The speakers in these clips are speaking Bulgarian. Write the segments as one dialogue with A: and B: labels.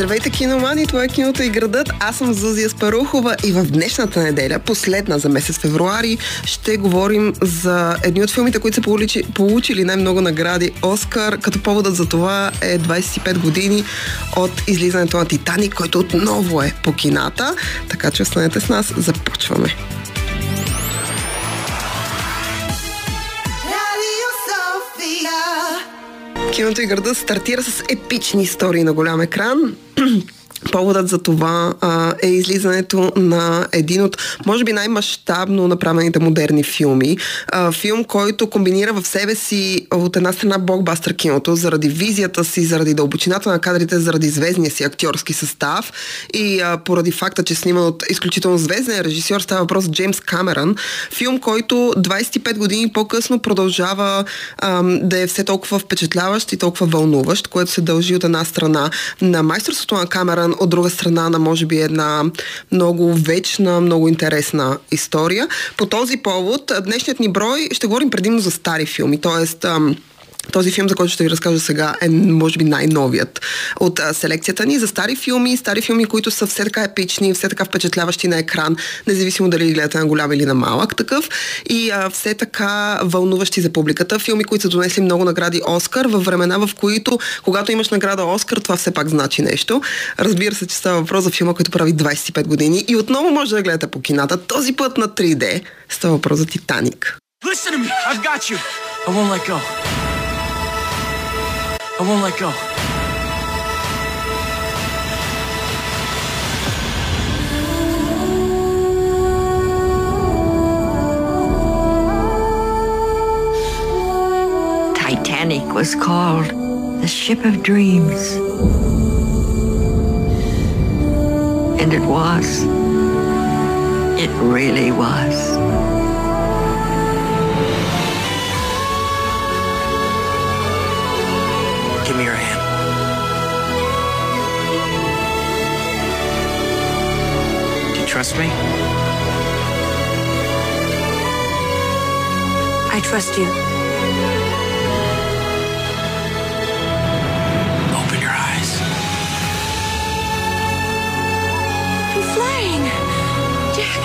A: Здравейте, киномани! Това е киното и градът. Аз съм Зузия Спарухова и в днешната неделя, последна за месец февруари, ще говорим за едни от филмите, които са получили, получили най-много награди Оскар, като поводът за това е 25 години от излизането на Титаник, който отново е по кината. Така че останете с нас, започваме. Киното и града стартира с епични истории на голям екран. Поводът за това а, е излизането на един от, може би, най-мащабно направените модерни филми. А, филм, който комбинира в себе си от една страна блокбастър киното, заради визията си, заради дълбочината на кадрите, заради звездния си актьорски състав и а, поради факта, че е сниман от изключително звезден режисьор, става въпрос Джеймс Камерън. Филм, който 25 години по-късно продължава а, да е все толкова впечатляващ и толкова вълнуващ, което се дължи от една страна на майсторството на Камерън от друга страна на може би една много вечна, много интересна история. По този повод, днешният ни брой ще говорим предимно за стари филми, т.е. Този филм, за който ще ви разкажа сега, е може би най-новият от а, селекцията ни за стари филми, стари филми, които са все така епични, все така впечатляващи на екран, независимо дали гледате на голям или на малък такъв, и а, все така вълнуващи за публиката. Филми, които са донесли много награди Оскар, във времена, в които, когато имаш награда Оскар, това все пак значи нещо. Разбира се, че става въпрос за филма, който прави 25 години и отново може да гледате по кината, този път на 3D. Става въпрос за Титаник. Listen to me. I've got you. I won't let go. I won't let go.
B: Titanic was called the ship of dreams. And it was. It really was.
C: Trust me?
B: I trust you.
C: Open your eyes.
B: I'm flying. Jack.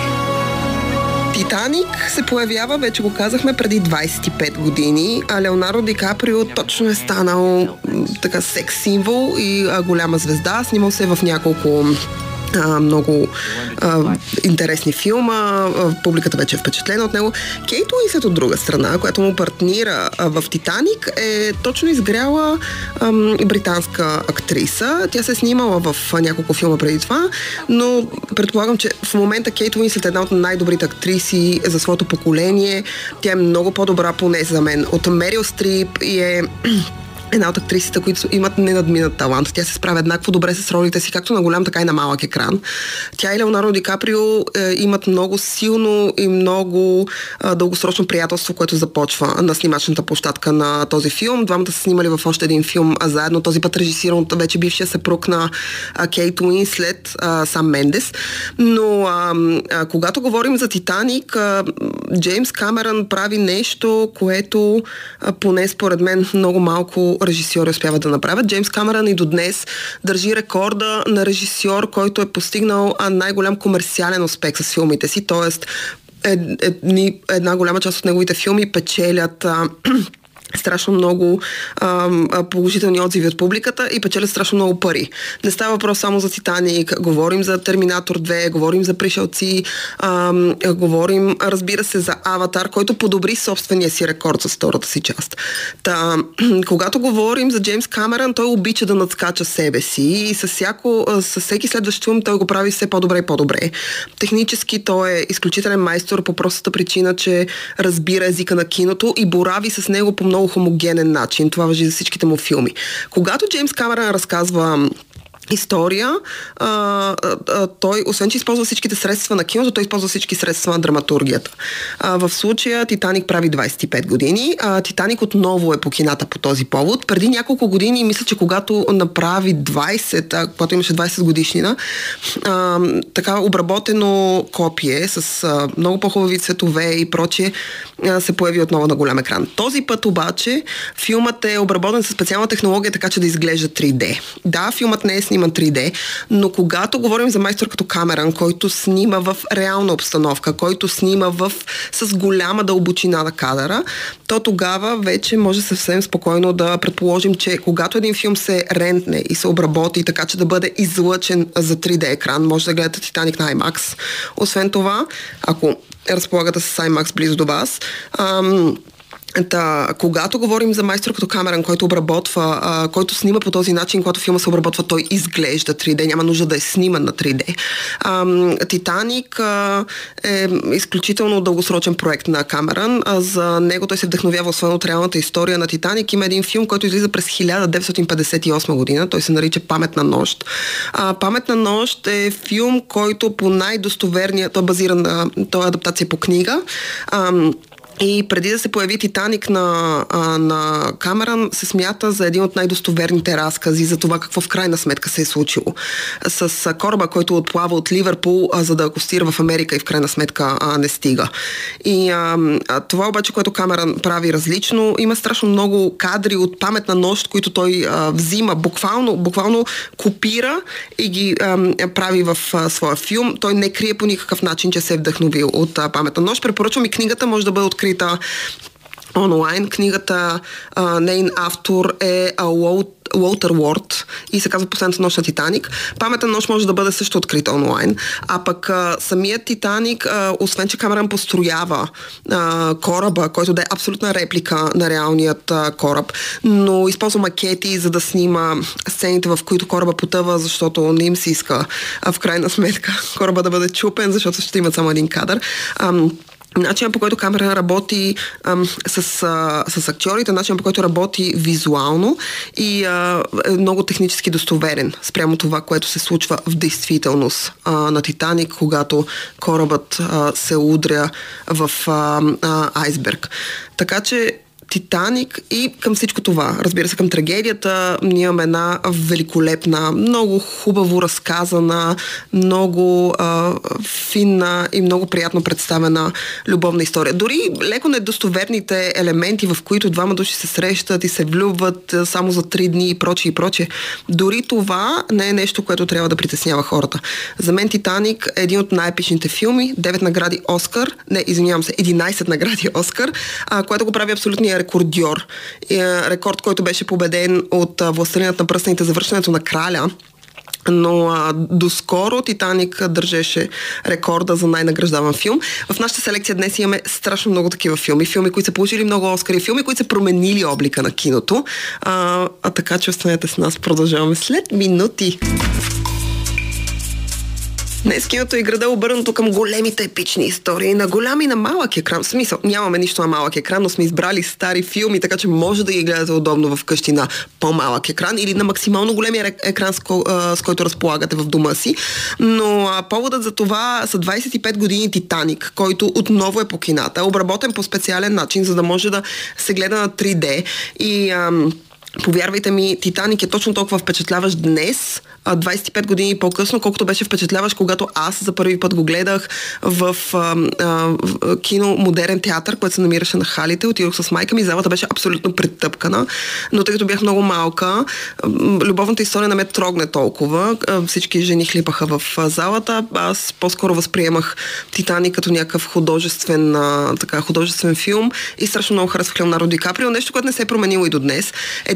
A: Титаник се появява, вече го казахме, преди 25 години, а Леонардо Ди Каприо точно е станал така секс символ и а, голяма звезда. Снимал се в няколко много а, интересни филма, публиката вече е впечатлена от него. Кейт Уинсет от друга страна, която му партнира а, в Титаник, е точно изгряла а, британска актриса. Тя се е снимала в а, няколко филма преди това, но предполагам, че в момента Кейт Уинсет е една от най-добрите актриси за своето поколение. Тя е много по-добра, поне за мен, от Мерил Стрип и е една от актрисите, които имат ненадминат талант. Тя се справя еднакво добре с ролите си, както на голям, така и на малък екран. Тя и Леонардо Ди Каприо е, имат много силно и много е, дългосрочно приятелство, което започва на снимачната площадка на този филм. Двамата са снимали в още един филм а заедно. Този път режисиран от вече бившия съпруг на а, Кейт Уинслет, а, Сам Мендес. Но а, а, когато говорим за Титаник, а, Джеймс Камерън прави нещо, което а, поне според мен много малко режисьори успяват да направят. Джеймс Камерън и до днес държи рекорда на режисьор, който е постигнал най-голям комерциален успех с филмите си, т.е. една голяма част от неговите филми печелят а, страшно много а, положителни отзиви от публиката и печелят страшно много пари. Не става въпрос само за Титаник, говорим за Терминатор 2, говорим за Пришелци, а, говорим, разбира се, за Аватар, който подобри собствения си рекорд с втората си част. Та, когато говорим за Джеймс Камерън, той обича да надскача себе си и с, всяко, с всеки следващ филм той го прави все по-добре и по-добре. Технически той е изключителен майстор по простата причина, че разбира езика на киното и борави с него по много хомогенен начин. Това въжи за всичките му филми. Когато Джеймс Камерън разказва история, а, а, той, освен че използва всичките средства на киното, той използва всички средства на драматургията. А, в случая Титаник прави 25 години. А, Титаник отново е по кината по този повод. Преди няколко години, мисля, че когато направи 20, а, когато имаше 20 годишнина, а, така обработено копие с а, много по-хубави цветове и прочие, а, се появи отново на голям екран. Този път обаче филмът е обработен с специална технология, така че да изглежда 3D. Да, филмът не е сниман сниман 3D, но когато говорим за майстор като Камеран, който снима в реална обстановка, който снима в, с голяма дълбочина на кадъра, то тогава вече може съвсем спокойно да предположим, че когато един филм се рентне и се обработи така, че да бъде излъчен за 3D екран, може да гледате Титаник на IMAX. Освен това, ако разполагате с IMAX близо до вас, ам, Та, когато говорим за майстор като Камеран, който обработва, а, който снима по този начин, когато филма се обработва, той изглежда 3D, няма нужда да е сниман на 3D. А, Титаник е изключително дългосрочен проект на Камеран. А, за него той се вдъхновява освен от реалната история на Титаник. Има един филм, който излиза през 1958 година. Той се нарича Паметна нощ. А, Паметна нощ е филм, който по най-достоверния, той е базиран на, той е адаптация по книга. А, и преди да се появи Титаник на, а, на Камеран, се смята за един от най-достоверните разкази за това какво в крайна сметка се е случило. С кораба, който отплава от Ливърпул, а, за да акустира в Америка и в крайна сметка а, не стига. И а, а, това обаче, което Камеран прави различно, има страшно много кадри от паметна нощ, които той а, взима, буквално, буквално копира и ги а, прави в а, своя филм. Той не крие по никакъв начин, че се е вдъхновил от а, паметна нощ. Препоръчвам и книгата, може да бъде открита открита онлайн. Книгата, а, нейн автор е Уолтер Уорд и се казва Последната нощ на Титаник. Паметна нощ може да бъде също открита онлайн. А пък а, самият Титаник, а, освен че Камеран построява а, кораба, който да е абсолютна реплика на реалният а, кораб, но използва макети, за да снима сцените, в които кораба потъва, защото не им се иска а, в крайна сметка кораба да бъде чупен, защото ще имат само един кадър. А, начинът по който камера работи ам, с, а, с актьорите, начинът по който работи визуално и а, е много технически достоверен спрямо това, което се случва в действителност а, на Титаник, когато корабът а, се удря в а, а, айсберг. Така че Титаник и към всичко това. Разбира се, към трагедията ние имаме една великолепна, много хубаво разказана, много а, финна и много приятно представена любовна история. Дори леко недостоверните елементи, в които двама души се срещат и се влюбват само за три дни и прочее и прочее, дори това не е нещо, което трябва да притеснява хората. За мен Титаник е един от най-епичните филми, 9 награди Оскар, не, извинявам се, 11 награди Оскар, а, което го прави абсолютния рекордьор. Е, рекорд, който беше победен от Властелинът на пръстените завършването на краля но а, доскоро Титаник държеше рекорда за най-награждаван филм. В нашата селекция днес имаме страшно много такива филми. Филми, които са получили много Оскари, филми, които са променили облика на киното. А, а така че останете с нас. Продължаваме след минути. Днес киното е града обърнато към големите епични истории на голям и на малък екран. В смисъл, нямаме нищо на малък екран, но сме избрали стари филми, така че може да ги гледате удобно вкъщи на по-малък екран или на максимално големия екран, с, ко, а, с който разполагате в дома си. Но а, поводът за това са 25 години Титаник, който отново е по кината, обработен по специален начин, за да може да се гледа на 3D и ам, Повярвайте ми, Титаник е точно толкова впечатляващ днес, 25 години по-късно, колкото беше впечатляващ, когато аз за първи път го гледах в, а, а, в кино Модерен театър, което се намираше на халите. Отидох с майка ми, залата беше абсолютно претъпкана, но тъй като бях много малка, любовната история не ме трогне толкова. Всички жени хлипаха в залата. Аз по-скоро възприемах Титаник като някакъв художествен, а, така, художествен филм и страшно много харесвах Леонардо Ди Каприо, нещо, което не се е променило и до днес.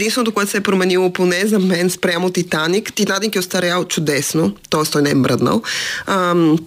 A: Единственото, което се е променило поне за мен спрямо Титаник, Титаник е остарял чудесно, т.е. той не е мръднал. Ам,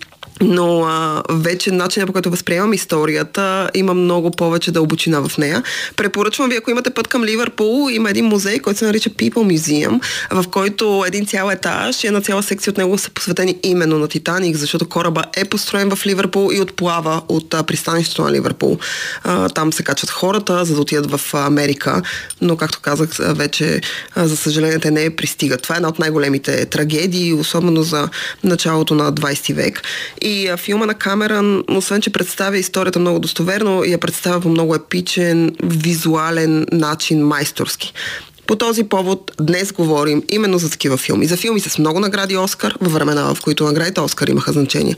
A: но а, вече начинът по който възприемам историята има много повече дълбочина в нея. Препоръчвам ви, ако имате път към Ливърпул, има един музей, който се нарича People Museum, в който един цял етаж и една цяла секция от него са посветени именно на Титаник, защото кораба е построен в Ливърпул и отплава от а, пристанището на Ливърпул. А, там се качват хората, за да отидат в Америка, но както казах, вече а, за съжаление те не пристигат. Това е една от най-големите трагедии, особено за началото на 20 век. И а, филма на Камеран, освен че представя историята много достоверно, я представя по много епичен, визуален начин, майсторски. По този повод днес говорим именно за такива филми. За филми с много награди Оскар, във времена, в които наградите Оскар имаха значение.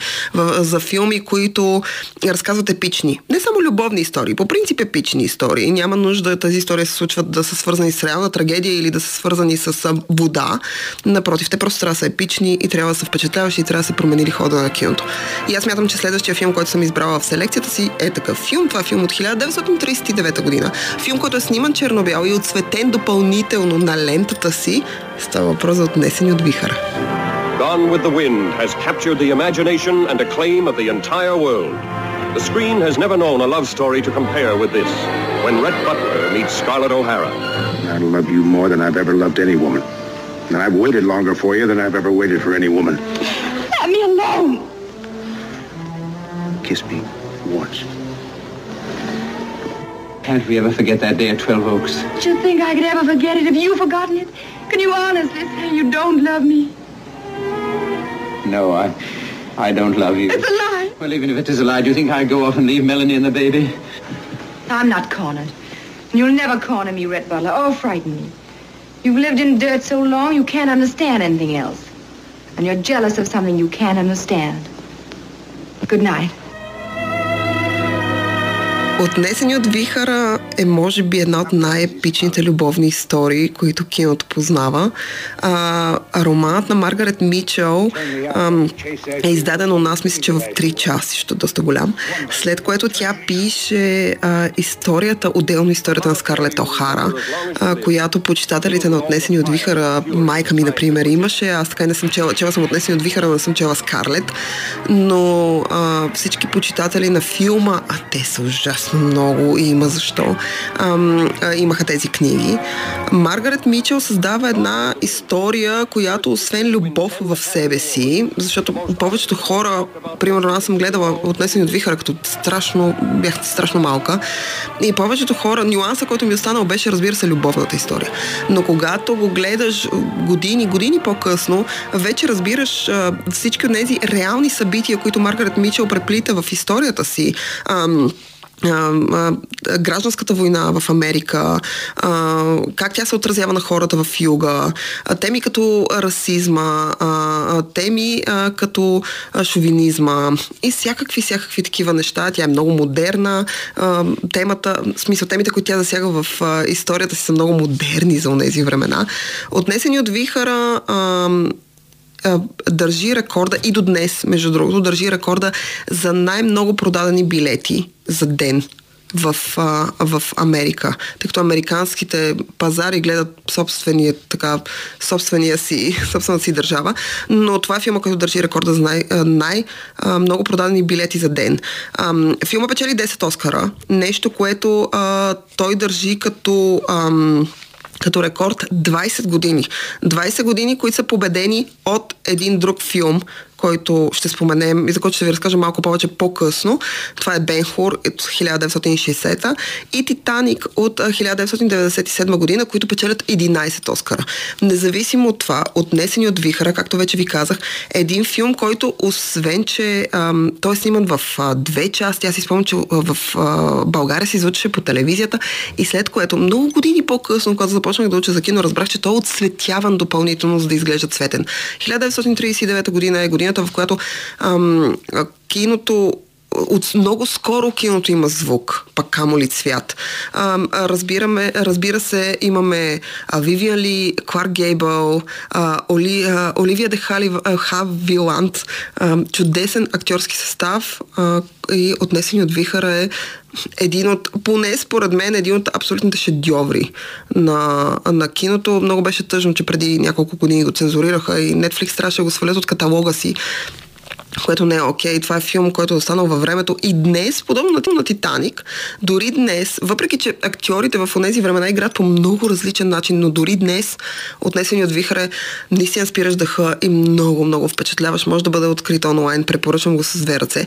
A: За филми, които разказват епични. Не само любовни истории, по принцип епични истории. Няма нужда тази история се случват да са свързани с реална трагедия или да са свързани с вода. Напротив, те просто трябва да са епични и трябва да са впечатляващи и трябва да се променили хода на киното. И аз мятам, че следващия филм, който съм избрала в селекцията си е такъв филм. Това е филм от 1939 година. Филм, който е сниман черно-бял и отсветен допълнително на лентата си. Става въпрос за отнесени от вихара. Gone with the Wind has captured the imagination and acclaim of the entire world. The screen has never known a love story to compare with this. When Rhett Butler meets Scarlett O'Hara. I love you more than I've ever loved any woman. And I've waited longer for you than I've ever waited for any woman. Let me alone! Kiss me once.
D: Can't we ever forget that day at Twelve Oaks?
E: Do you think I could ever forget it if you've forgotten it? Can you honestly say you don't love me?
D: No, I, I don't love you.
E: It's a lie.
D: Well, even if it is a lie, do you think I'd go off and leave Melanie and the baby?
E: I'm not cornered. And you'll never corner me, Red Butler, or frighten me. You've lived in dirt so long you can't understand anything else. And you're jealous of something you can't understand. Good night.
A: Отнесени от вихара е може би една от най-епичните любовни истории, които киното познава. А, романът на Маргарет Мичел а, е издаден у нас, мисля, че в три части, защото е доста голям. След което тя пише а, историята, отделно историята на Скарлет Охара, а, която почитателите на Отнесени от вихара, майка ми, например, имаше. Аз така не съм чела, чела съм Отнесени от вихара, но не съм чела Скарлет. Но а, всички почитатели на филма, а те са ужасно много и има защо. Ам, а, имаха тези книги. Маргарет Мичел създава една история, която освен любов в себе си, защото повечето хора, примерно аз съм гледала отнесени от Вихара, като страшно, бях страшно малка, и повечето хора, нюанса, който ми е останал, беше, разбира се, любовната история. Но когато го гледаш години, години по-късно, вече разбираш а, всички от тези реални събития, които Маргарет Мичел преплита в историята си. Ам, гражданската война в Америка, как тя се отразява на хората в юга, теми като расизма, теми като шовинизма и всякакви, всякакви такива неща. Тя е много модерна. Темата, в смисъл, темите, които тя засяга в историята си са много модерни за тези времена. Отнесени от вихара държи рекорда и до днес, между другото, държи рекорда за най-много продадени билети за ден в, а, в Америка, тъй като американските пазари гледат собствения, така, собствения си, собствената си държава, но това е филма, който държи рекорда за най, най много продадени билети за ден. А, филма печели 10 Оскара, нещо, което а, той държи като... А, като рекорд 20 години. 20 години, които са победени от един друг филм, който ще споменем и за който ще ви разкажа малко повече по-късно. Това е Бенхур от 1960 и Титаник от 1997 година, които печелят 11 Оскара. Независимо от това, отнесени от Вихара, както вече ви казах, е един филм, който освен, че ам, той е сниман в а, две части, аз си спомням, че в а, България се излучваше по телевизията и след което много години по-късно, когато започнах да уча за кино, разбрах, че той е отсветяван допълнително, за да изглежда цветен. 1939 година е година годината, в която ам, киното от много скоро киното има звук, пък камо ли цвят. А, разбираме, разбира се, имаме а, Вивиан Ли, Кларк Гейбъл, а, Оли, а, Оливия де Хали, Виланд, а, чудесен актьорски състав а, и отнесени от Вихара е един от, поне според мен, един от абсолютните шедьоври на, на киното. Много беше тъжно, че преди няколко години го цензурираха и Netflix трябваше да го свалят от каталога си което не е окей. Okay. Това е филм, който е останал във времето. И днес, подобно на, на Титаник, дори днес, въпреки че актьорите в тези времена играят по много различен начин, но дори днес, отнесени от Вихаре, наистина спираш дъха и много, много впечатляваш. Може да бъде открит онлайн, препоръчвам го с две ръце.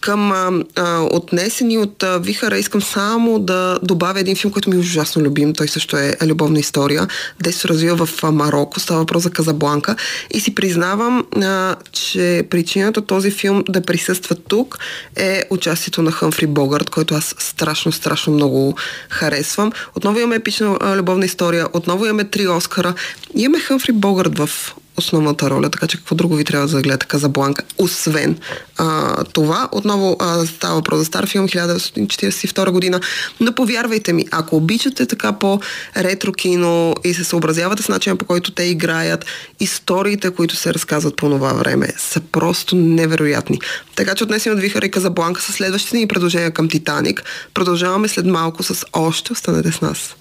A: Към а, а, отнесени от а, Вихара искам само да добавя един филм, който ми е ужасно любим. Той също е любовна история. Десо се развива в Марокко. Става въпрос за Казабланка. И си признавам, а, че причината този филм да присъства тук е участието на Хъмфри Богърт, който аз страшно, страшно много харесвам. Отново имаме епична а, любовна история, отново имаме три Оскара. Имаме Хъмфри Богърт в основната роля, така че какво друго ви трябва да гледате Казабланка, освен а, това. Отново а, става въпрос за стар филм 1942 година, но повярвайте ми, ако обичате така по ретро кино и се съобразявате с начина по който те играят, историите, които се разказват по това време, са просто невероятни. Така че отнесем от Вихара и Казабланка с следващите ни предложения към Титаник. Продължаваме след малко с още. Останете с нас.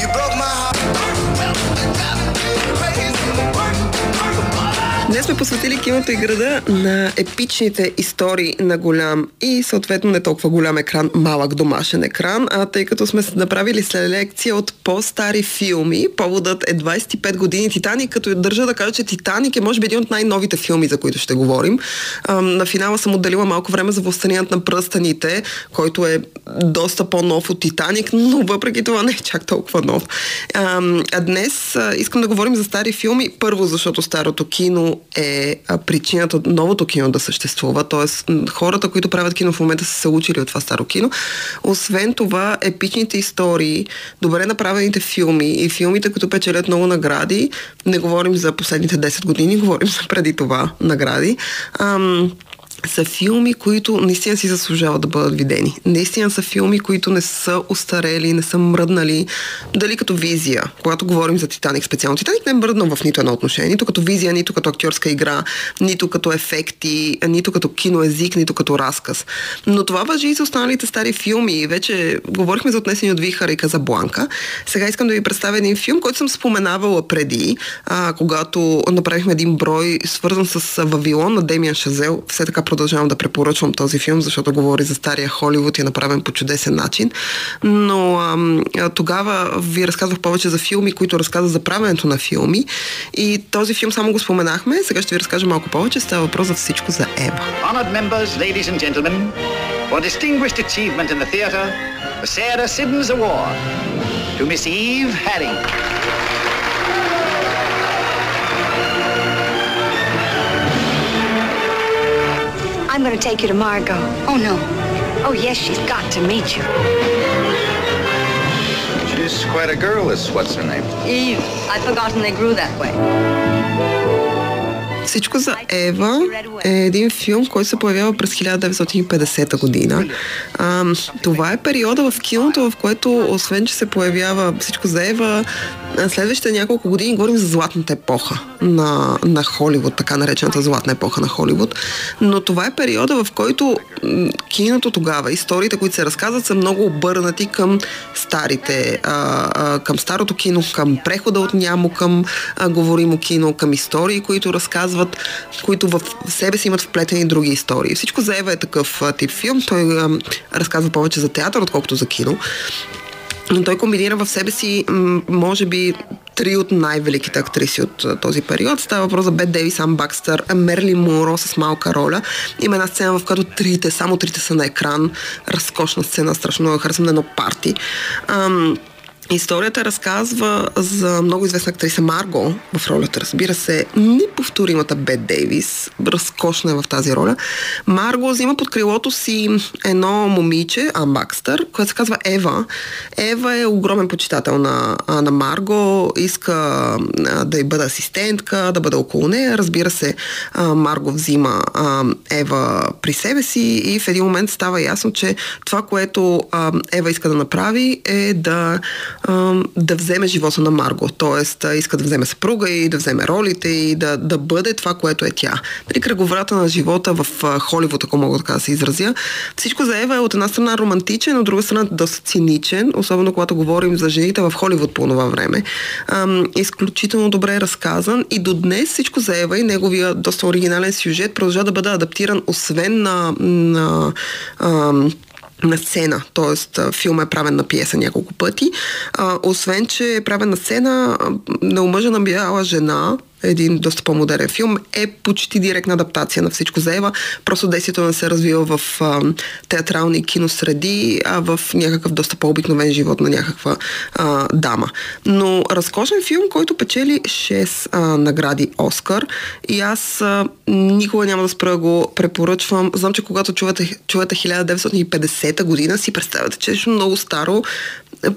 A: You broke my Днес сме посветили киното и града на епичните истории на голям и съответно не толкова голям екран, малък домашен екран, а тъй като сме направили селекция от по-стари филми, поводът е 25 години Титаник, като държа да кажа, че Титаник е може би един от най-новите филми, за които ще говорим. на финала съм отделила малко време за Въстаният на пръстаните, който е доста по-нов от Титаник, но въпреки това не е чак толкова нов. а днес искам да говорим за стари филми, първо защото старото кино е причината новото кино да съществува, т.е. хората, които правят кино в момента са се учили от това старо кино. Освен това, епичните истории, добре направените филми и филмите, които печелят много награди, не говорим за последните 10 години, говорим за преди това награди. Ам, са филми, които наистина си заслужават да бъдат видени. Наистина са филми, които не са устарели, не са мръднали. Дали като визия, когато говорим за Титаник специално. Титаник не е мръднал в нито едно отношение, нито като визия, нито като актьорска игра, нито като ефекти, нито като киноезик, нито като разказ. Но това въжи и за останалите стари филми. Вече говорихме за отнесени от Вихара и Казабланка. Сега искам да ви представя един филм, който съм споменавала преди, а, когато направихме един брой, свързан с Вавилон на Демиан Шазел. Все така продължавам да препоръчвам този филм, защото говори за стария Холивуд и е направен по чудесен начин. Но ам, тогава ви разказвах повече за филми, които разказват за правенето на филми. И този филм само го споменахме. Сега ще ви разкажа малко повече. Става въпрос за всичко за Ева. For distinguished achievement in the theater, the Sarah Siddons Award to Miss Eve Harry.
B: I'm going to take you to Margot. Oh, no. Oh, yes, she's got to meet you.
D: She's quite a girl, is what's her name?
B: Eve. I'd forgotten they grew that way.
A: Всичко за Ева е един филм, който се появява през 1950 година. А, това е периода в киното, в което, освен, че се появява всичко за Ева, следващите няколко години говорим за златната епоха на, на Холивуд, така наречената златна епоха на Холивуд. Но това е периода, в който киното тогава, историите, които се разказват, са много обърнати към старите, а, а, към старото кино, към прехода от нямо, към а, говоримо кино, към истории, които разказват, които в себе си имат вплетени други истории. Всичко за Ева е такъв тип филм. Той разказва повече за театър, отколкото за кино но той комбинира в себе си, може би, три от най-великите актриси от този период. Става въпрос за Бет Дейвис, Ам Бакстър, Мерли Муро с малка роля. Има една сцена, в която трите, само трите са на екран. Разкошна сцена, страшно много харесвам на едно парти. Ам, Историята разказва за много известна актриса Марго в ролята, разбира се, неповторимата Бет Дейвис, разкошна е в тази роля. Марго взима под крилото си едно момиче, Амбакстър, което се казва Ева. Ева е огромен почитател на, на Марго, иска да й бъде асистентка, да бъде около нея. Разбира се, Марго взима Ева при себе си и в един момент става ясно, че това, което Ева иска да направи е да да вземе живота на Марго. Тоест, иска да вземе съпруга и да вземе ролите и да, да бъде това, което е тя. При кръговрата на живота в Холивуд, ако мога така да се изразя. Всичко за Ева е от една страна романтичен, от друга страна доста циничен, особено когато говорим за жените в Холивуд по това време. Ам, изключително добре е разказан и до днес всичко за Ева и неговия доста оригинален сюжет продължава да бъде адаптиран освен на, на ам, на сцена, т.е. филм е правен на пиеса няколко пъти. А, освен, че е правен на сцена, неомъжена бяла жена един доста по-модерен филм, е почти директна адаптация на всичко за Ева. Просто действието не се развива в а, театрални киносреди, а в някакъв доста по-обикновен живот на някаква а, дама. Но разкошен филм, който печели 6 а, награди Оскар и аз а, никога няма да спра го препоръчвам. Знам, че когато чувате, чувате 1950 година, си представяте, че е много старо.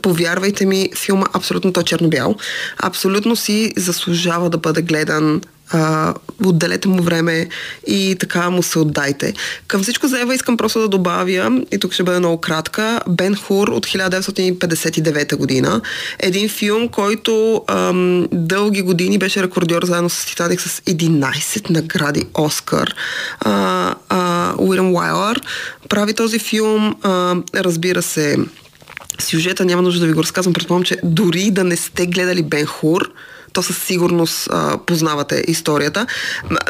A: Повярвайте ми, филма абсолютно то черно-бял. Абсолютно си заслужава да бъде гледан а, отделете му време и така му се отдайте. Към всичко за Ева искам просто да добавя, и тук ще бъде много кратка, Бен Хур от 1959 година. Един филм, който ам, дълги години беше рекордьор заедно с Титаник с 11 награди Оскар. А, а, Уилям Уайлър прави този филм, а, разбира се, сюжета няма нужда да ви го разказвам, предполагам, че дори да не сте гледали Бен Хур, то със сигурност а, познавате историята.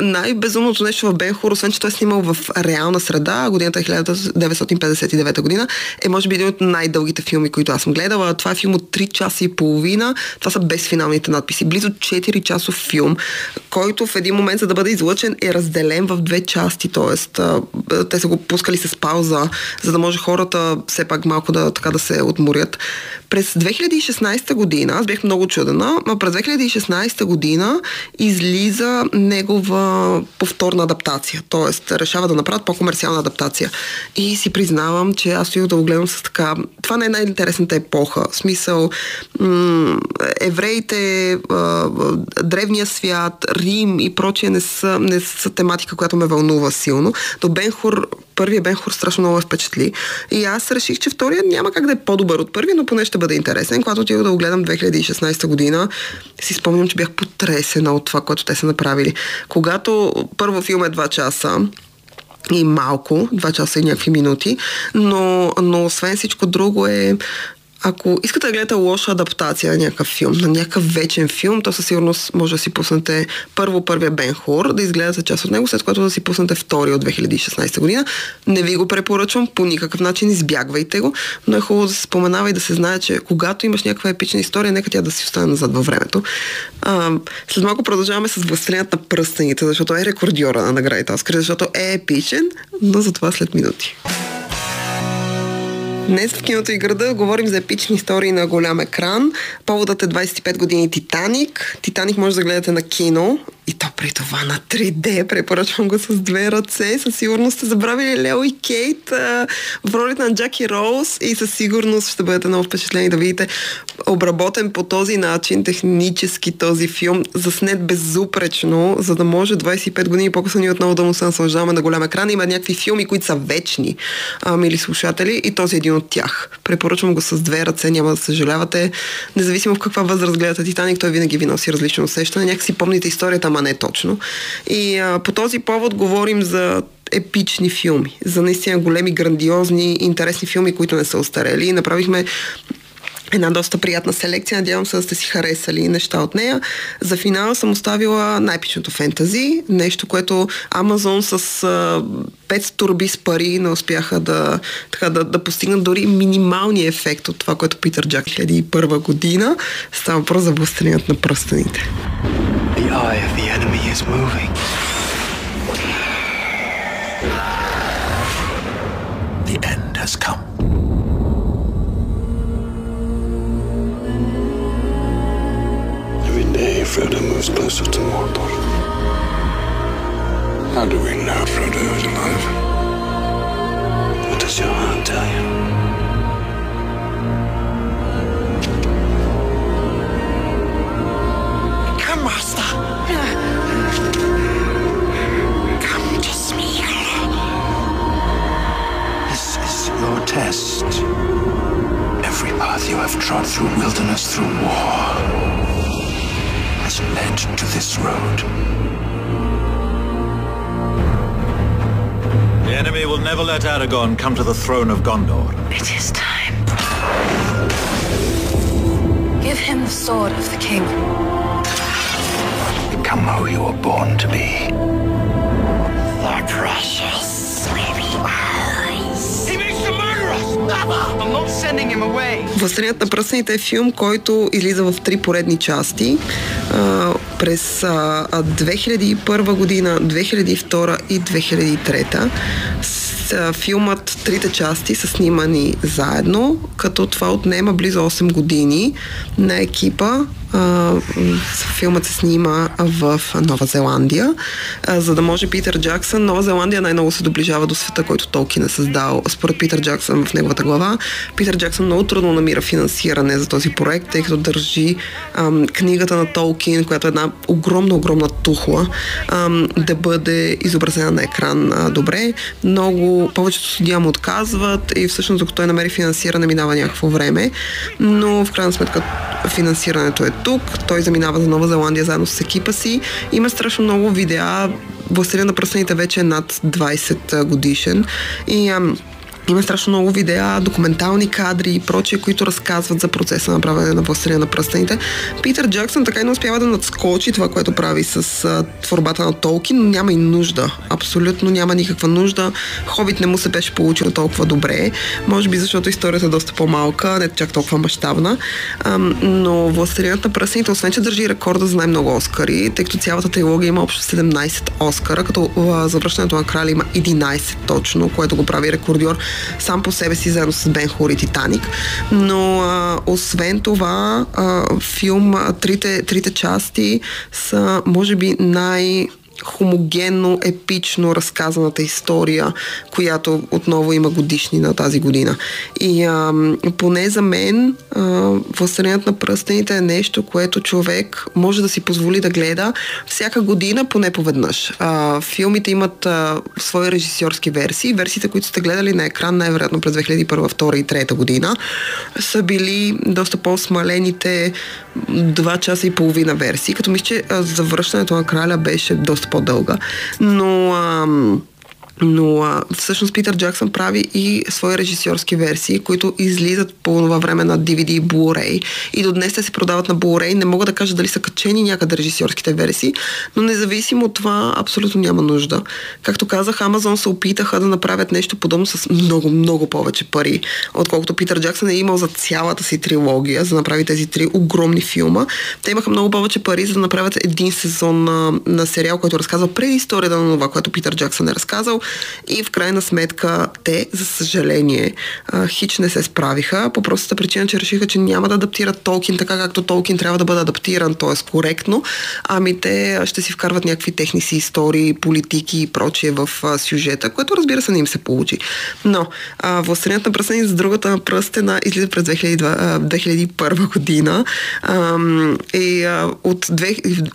A: Най-безумното нещо в Бенхур, освен че той е снимал в реална среда, годината е 1959 година, е може би един от най-дългите филми, които аз съм гледала. Това е филм от 3 часа и половина. Това са безфиналните надписи. Близо 4 часов филм, който в един момент, за да бъде излъчен, е разделен в две части. Тоест, а, те са го пускали с пауза, за да може хората все пак малко да, така да се отморят. През 2016 година, аз бях много чудена, а през 2016 година излиза негова повторна адаптация, т.е. решава да направят по-комерциална адаптация. И си признавам, че аз стоих да го гледам с така... Това не е най-интересната епоха. В смисъл, м- евреите, древния свят, Рим и прочие не са, не са тематика, която ме вълнува силно. То Бенхур първия Бенхур страшно много впечатли. И аз реших, че втория няма как да е по-добър от първия, но поне ще бъде интересен. Когато отидох да го гледам 2016 година, си спомням, че бях потресена от това, което те са направили. Когато първо филм е 2 часа, и малко, 2 часа и някакви минути, но, но освен всичко друго е ако искате да гледате лоша адаптация на някакъв филм, на някакъв вечен филм, то със сигурност може да си пуснете първо първия Бен Хор, да изгледате част от него, след което да си пуснете втори от 2016 година. Не ви го препоръчвам, по никакъв начин избягвайте го, но е хубаво да се споменава и да се знае, че когато имаш някаква епична история, нека тя да си остане назад във времето. А, след малко продължаваме с властелинът на пръстените, защото е рекордьора на наградите Оскар, защото е епичен, но за това след минути. Днес в киното и града говорим за епични истории на голям екран. Поводът е 25 години Титаник. Титаник може да гледате на кино и то при това на 3D. Препоръчвам го с две ръце. Със сигурност сте забравили Лео и Кейт а, в ролите на Джаки Роуз и със сигурност ще бъдете много впечатлени да видите обработен по този начин технически този филм, заснет безупречно, за да може 25 години по-късно ние отново да му се наслаждаваме на голям екран. Има някакви филми, които са вечни, а, мили слушатели, и този е един от тях. Препоръчвам го с две ръце, няма да съжалявате. Независимо в каква възраст гледате Титаник, той винаги ви носи различно усещане. Някакси помните историята, ама не точно. И а, по този повод говорим за епични филми, за наистина големи, грандиозни, интересни филми, които не са устарели. Направихме една доста приятна селекция. Надявам се да сте си харесали неща от нея. За финала съм оставила най-пичното фентази. Нещо, което Амазон с а, 5 турби с пари не успяха да, така, да, да постигнат дори минималния ефект от това, което Питър Джак 2001 година. Става въпрос за властелинът на пръстените.
C: The eye of the enemy is moving. The end has come.
F: Every day, Frodo moves closer to Mordor. How do we know Frodo is alive? What does your heart tell you?
C: Test. Every path you have trod through wilderness, through war, has led to this road.
G: The enemy will never let Aragorn come to the throne of Gondor.
H: It is time. Give him the sword of the king.
C: Become who you were born to be.
H: The precious
A: Властелинът на пръстените е филм, който излиза в три поредни части. А, през а, 2001 година, 2002 и 2003. С, а, филмът, трите части са снимани заедно, като това отнема близо 8 години на екипа. А, филмът се снима в Нова Зеландия, за да може Питър Джаксън. Нова Зеландия най-много се доближава до света, който Толкин е създал. Според Питър Джаксън в неговата глава, Питър Джаксън много трудно намира финансиране за този проект, тъй като държи ам, книгата на Толкин, която е една огромна, огромна тухла, ам, да бъде изобразена на екран а, добре. Много, повечето судия му отказват и всъщност докато той намери финансиране минава някакво време, но в крайна сметка финансирането е тук. Той заминава за Нова Зеландия заедно с екипа си. Има страшно много видеа. Властелин на пръстените вече е над 20 годишен и ам, има страшно много видеа, документални кадри и прочие, които разказват за процеса на правене на Властелина на пръстените. Питър Джаксън така и не успява да надскочи това, което прави с а, творбата на Толкин, но няма и нужда. Абсолютно няма никаква нужда. Хобит не му се беше получил толкова добре. Може би защото историята е доста по-малка, не чак толкова мащабна. но Властелинът на пръстените, освен че държи рекорда за най-много Оскари, тъй като цялата трилогия има общо 17 Оскара, като завръщането на краля има 11 точно, което го прави рекордьор сам по себе си, заедно с Бен Хур и Титаник. Но а, освен това, а, филм, трите, трите части са, може би, най- хомогенно, епично разказаната история, която отново има годишни на тази година. И а, поне за мен Властелинът на пръстените е нещо, което човек може да си позволи да гледа всяка година, поне поведнъж. А, филмите имат а, свои режисьорски версии. Версиите, които сте гледали на екран, най-вероятно през 2001, 2002 и 2003 година, са били доста по-смалените два часа и половина версии, като мисля, че завръщането на краля беше доста по-дълга. Но ам, но а, всъщност Питър Джаксън прави и свои режисьорски версии, които излизат по това време на DVD и Blu-ray. И до днес те се продават на Blu-ray. Не мога да кажа дали са качени някъде режисьорските версии, но независимо от това, абсолютно няма нужда. Както казах, Амазон се опитаха да направят нещо подобно с много, много повече пари, отколкото Питър Джаксън е имал за цялата си трилогия, за да направи тези три огромни филма. Те имаха много повече пари, за да направят един сезон на, на сериал, който разказва преди историята на това, което Питър Джаксън е разказал и в крайна сметка те, за съжаление, хич не се справиха по простата причина, че решиха, че няма да адаптират Толкин така, както Толкин трябва да бъде адаптиран, т.е. коректно, ами те ще си вкарват някакви техни си истории, политики и прочие в сюжета, което разбира се не им се получи. Но Властелинът на пръстени за другата на пръстена излиза през 2002, 2001 година и от,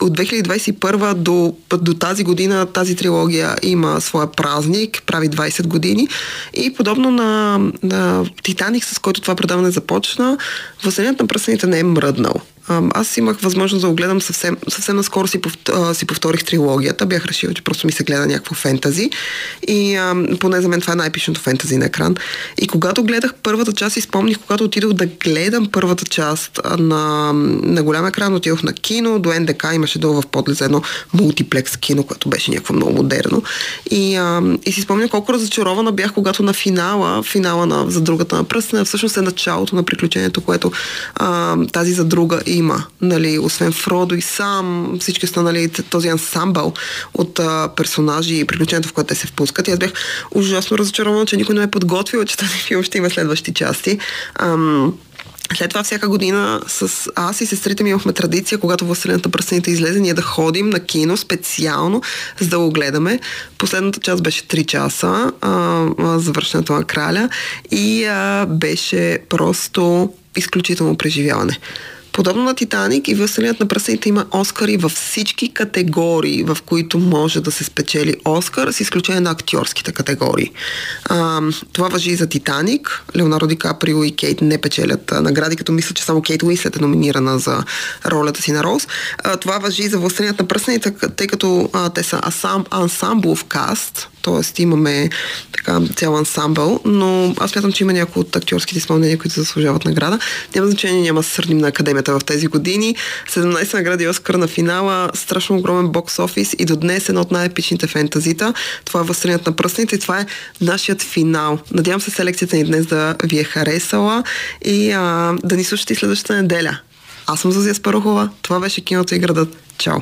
A: от 2021 до, до тази година тази трилогия има своя празник празник, прави 20 години. И подобно на, на Титаник, с който това предаване започна, Властелинът на пръстените не е мръднал. Аз имах възможност да го гледам съвсем, съвсем наскоро си, повторих, си повторих трилогията. Бях решила, че просто ми се гледа някакво фентази. И а, поне за мен това е най-епичното фентази на екран. И когато гледах първата част, изпомних, когато отидох да гледам първата част на, на голям екран, отидох на кино, до НДК имаше долу в подлеза едно мултиплекс кино, което беше някакво много модерно. И, а, и си спомня колко разочарована бях, когато на финала, финала на за другата на пръстена, всъщност е началото на приключението, което а, тази за друга и има, нали, освен Фродо и сам, всички останали този ансамбъл от а, персонажи и приключението, в което те се впускат. И аз бях ужасно разочарована, че никой не е подготвил, че този филм ще има следващи части. Ам, след това всяка година с аз и сестрите ми имахме традиция, когато Властелината пръстените излезе, ние да ходим на кино специално, за да го гледаме. Последната част беше 3 часа, а, завършването на краля и а, беше просто изключително преживяване. Подобно на Титаник и Властелинът на пръстените има Оскари във всички категории, в които може да се спечели Оскар, с изключение на актьорските категории. А, това въжи и за Титаник. Леонардо Ди Каприо и Кейт не печелят награди, като мисля, че само Кейт Уинслет е номинирана за ролята си на Роуз. А, това въжи и за Властелинът на пръстените, тъй като а, те са ансамблов каст, Тоест имаме така цял ансамбъл, но аз смятам, че има някои от актьорските изпълнения, които заслужават награда. Няма значение, няма да сърдим на академията в тези години. 17 награди Оскар на финала, страшно огромен бокс офис и до днес едно от най-епичните фентазита. Това е Възстранят на пръстените и това е нашият финал. Надявам се селекцията ни днес да ви е харесала и а, да ни слушате следващата неделя. Аз съм Зазия Спарухова. Това беше киното и градът. Чао!